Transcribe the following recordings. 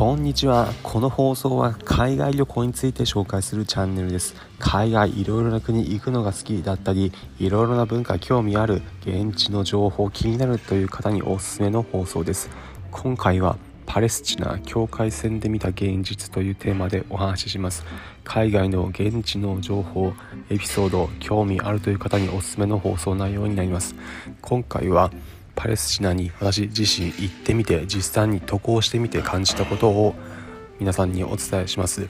こんにちは。この放送は海外旅行について紹介するチャンネルです。海外いろいろな国行くのが好きだったり、いろいろな文化興味ある、現地の情報気になるという方におすすめの放送です。今回はパレスチナ境界線で見た現実というテーマでお話しします。海外の現地の情報、エピソード、興味あるという方におすすめの放送内容になります。今回はパレスチナに私自身行ってみて実際に渡航してみて感じたことを皆さんにお伝えします。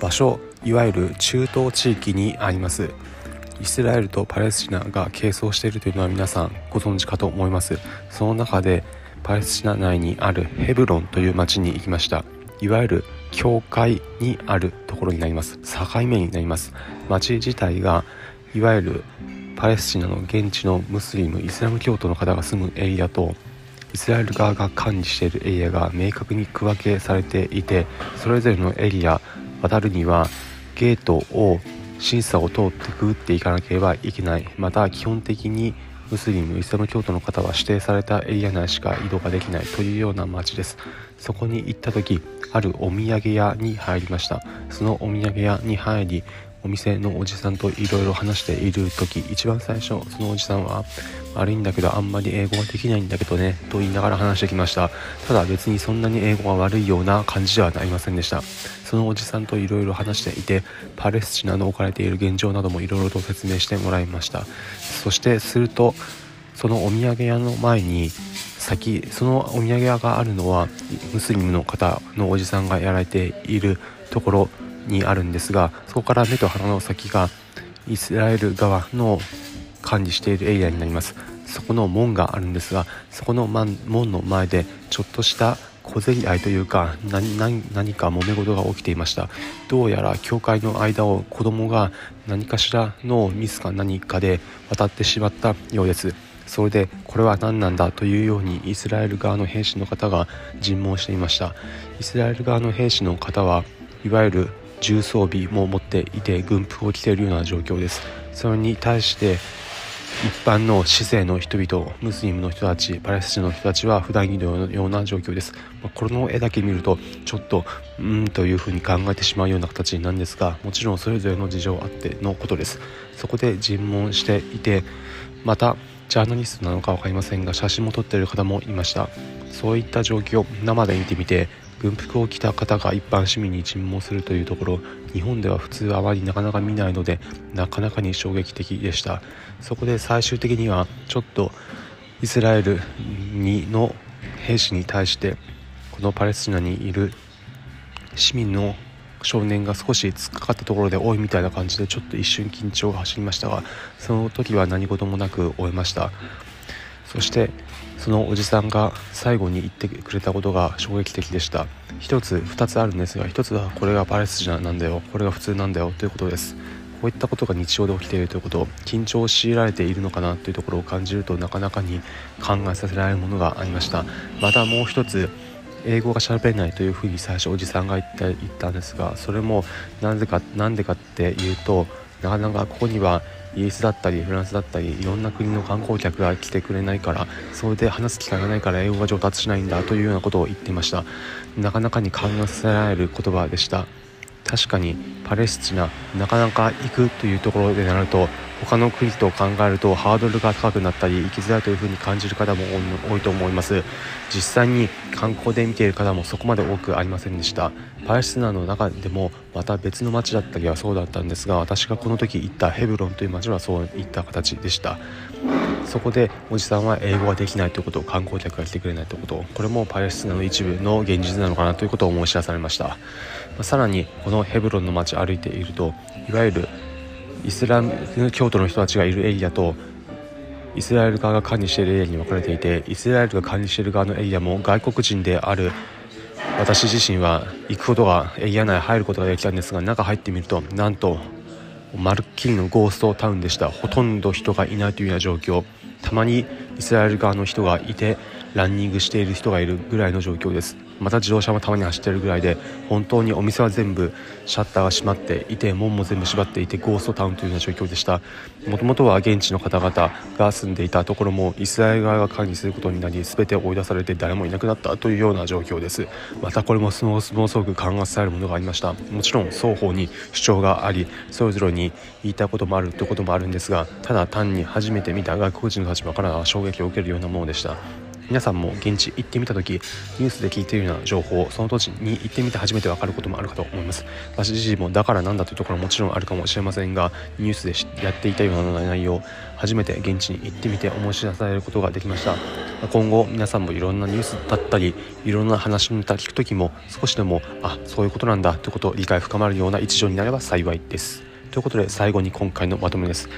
場所いわゆる中東地域にあります。イスラエルとパレスチナが係争しているというのは皆さんご存知かと思います。その中でパレスチナ内にあるヘブロンという町に行きました。いわゆる教会にあるところになります。境目になります。町自体がいわゆるパレスチナの現地のムスリムイスラム教徒の方が住むエリアとイスラエル側が管理しているエリアが明確に区分けされていてそれぞれのエリア渡るにはゲートを審査を通ってくぐっていかなければいけない。また基本的にムスリムイスラム教徒の方は指定されたエリア内しか移動ができないというような街です。そこに行った時あるお土産屋に入りました。そのお土産屋に入りお店のおじさんといろいろ話している時一番最初そのおじさんは悪いんだけどあんまり英語ができないんだけどねと言いながら話してきました。ただ別にそんなに英語が悪いような感じではありませんでした。そのおじさんといろいろ話していてパレスチナの置かれている現状などもいろいろと説明してもらいました。そしてするとそのお土産屋の前に先そのお土産屋があるのはムスリムの方のおじさんがやられているところにあるんですがそこから目と鼻の先がイスラエル側の管理しているエリアになります。そこの門があるんですがそこの門の前でちょっとした小競り合いというか何か揉め事が起きていました。どうやら教会の間を子供が何かしらのミスか何かで渡ってしまったようです。それでこれは何なんだ？というようにイスラエル側の兵士の方が尋問していました。イスラエル側の兵士の方はいわゆる重装備も持っていて軍服を着ているような状況です。それに対して一般の市政の人々ムスリムの人たちパレスチナの人たちは普段着のような状況です、まあ、この絵だけ見るとちょっとうんというふうに考えてしまうような形なんですがもちろんそれぞれの事情あってのことです。そこで尋問していてまたジャーナリストなのか分かりませんが写真も撮っている方もいました。そういった状況生で見てみて軍服を着た方が一般市民に尋問するというところ日本では普通あまりなかなか見ないのでなかなかに衝撃的でした。そこで最終的にはちょっとイスラエルにの兵士に対してこのパレスチナにいる市民の少年が少し突っかかったところで多いみたいな感じでちょっと一瞬緊張が走りましたがその時は何事もなく終えました。そしてそのおじさんが最後に言ってくれたことが衝撃的でした。1つ2つあるんですが1つはこれがパレスチナなんだよ。これが普通なんだよ。ということです。こういったことが日常で起きているということ。緊張を強いられているのかな？というところを感じるとなかなかに考えさせられるものがありました。またもう一つ英語が喋れないというふうに最初おじさんが言った言ったんですがそれもなぜかなんでかっていうとなかなかここにはイギリスだったりフランスだったりいろんな国の観光客が来てくれないからそれで話す機会がないから英語が上達しないんだというようなことを言っていました。なかなかに考えさせられる言葉でした。確かにパレスチナなかなか行くというところでなると他の国と考えるとハードルが高くなったり行きづらいというふうに感じる方も多いと思います。実際に観光で見ている方もそこまで多くありませんでした。パレスチナの中でもまた別の町だったりはそうだったんですが私がこの時行ったヘブロンという町はそういった形でした。そこでおじさんは英語ができないということ観光客が来てくれないということ。これもパレスチナの一部の現実なのかなということを思い知らされました。さらにこのヘブロンの街歩いているといわゆるイスラム教徒の人たちがいるエリアとイスラエル側が管理しているエリアに分かれていてイスラエルが管理している側のエリアも外国人である私自身は行くことがエリア内入ることができたんですが中入ってみるとなんとまるっきりのゴーストタウンでした。ほとんど人がいないというような状況。たまにイスラエル側の人がいてランニングしている人がいるぐらいの状況です。また自動車もたまに走ってるぐらいで本当にお店は全部シャッターが閉まっていて門も全部閉まっていてゴーストタウンというような状況でした。もともとは現地の方々が住んでいたところもイスラエル側が管理することになり全て追い出されて誰もいなくなったというような状況です。またこれもものすごく勘がされるものがありました。もちろん双方に主張がありそれぞれに言いたいこともあるということもあるんですがただ単に初めて見た外国人の立場からは衝撃を受けるようなものでした。皆さんも現地行ってみた時ニュースで聞いているような情報その土地に行ってみて初めて分かることもあるかと思います。私自身もだからなんだというところももちろんあるかもしれませんがニュースでやっていたような内容初めて現地に行ってみて思い知らされることができました。今後皆さんもいろんなニュースだったりいろんな話のネタ聞く時も少しでもあそういうことなんだということを理解深まるような一助になれば幸いです。ということで最後に今回のまとめです。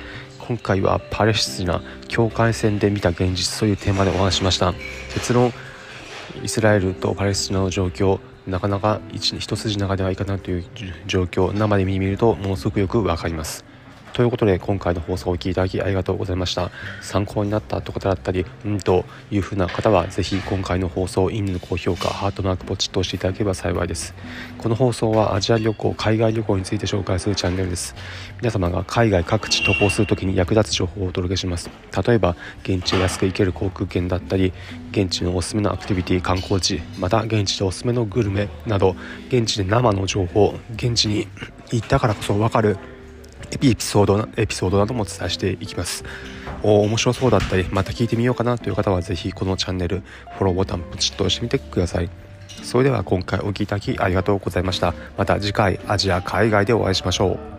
今回はパレスチナ境界線で見た現実というテーマでお話しました。結論イスラエルとパレスチナの状況なかなか一一筋縄ではいかないという状況生で見るとものすごくよく分かります。ということで今回の放送をお聴きいただきありがとうございました。参考になったという方だったりうんというふうな方はぜひ今回の放送いいねの高評価ハートマークポチッと押していただければ幸いです。この放送はアジア旅行海外旅行について紹介するチャンネルです。皆様が海外各地渡航するときに役立つ情報をお届けします。例えば現地へ安く行ける航空券だったり現地のおすすめのアクティビティ観光地また現地でおすすめのグルメなど現地で生の情報現地に行ったからこそ分かるエピソードエピソードなどもお伝えしていきます。お面白そうだったりまた聞いてみようかなという方はぜひこのチャンネルフォローボタンポチッと押してみてください。それでは今回お聴きいただきありがとうございました。また次回アジア海外でお会いしましょう。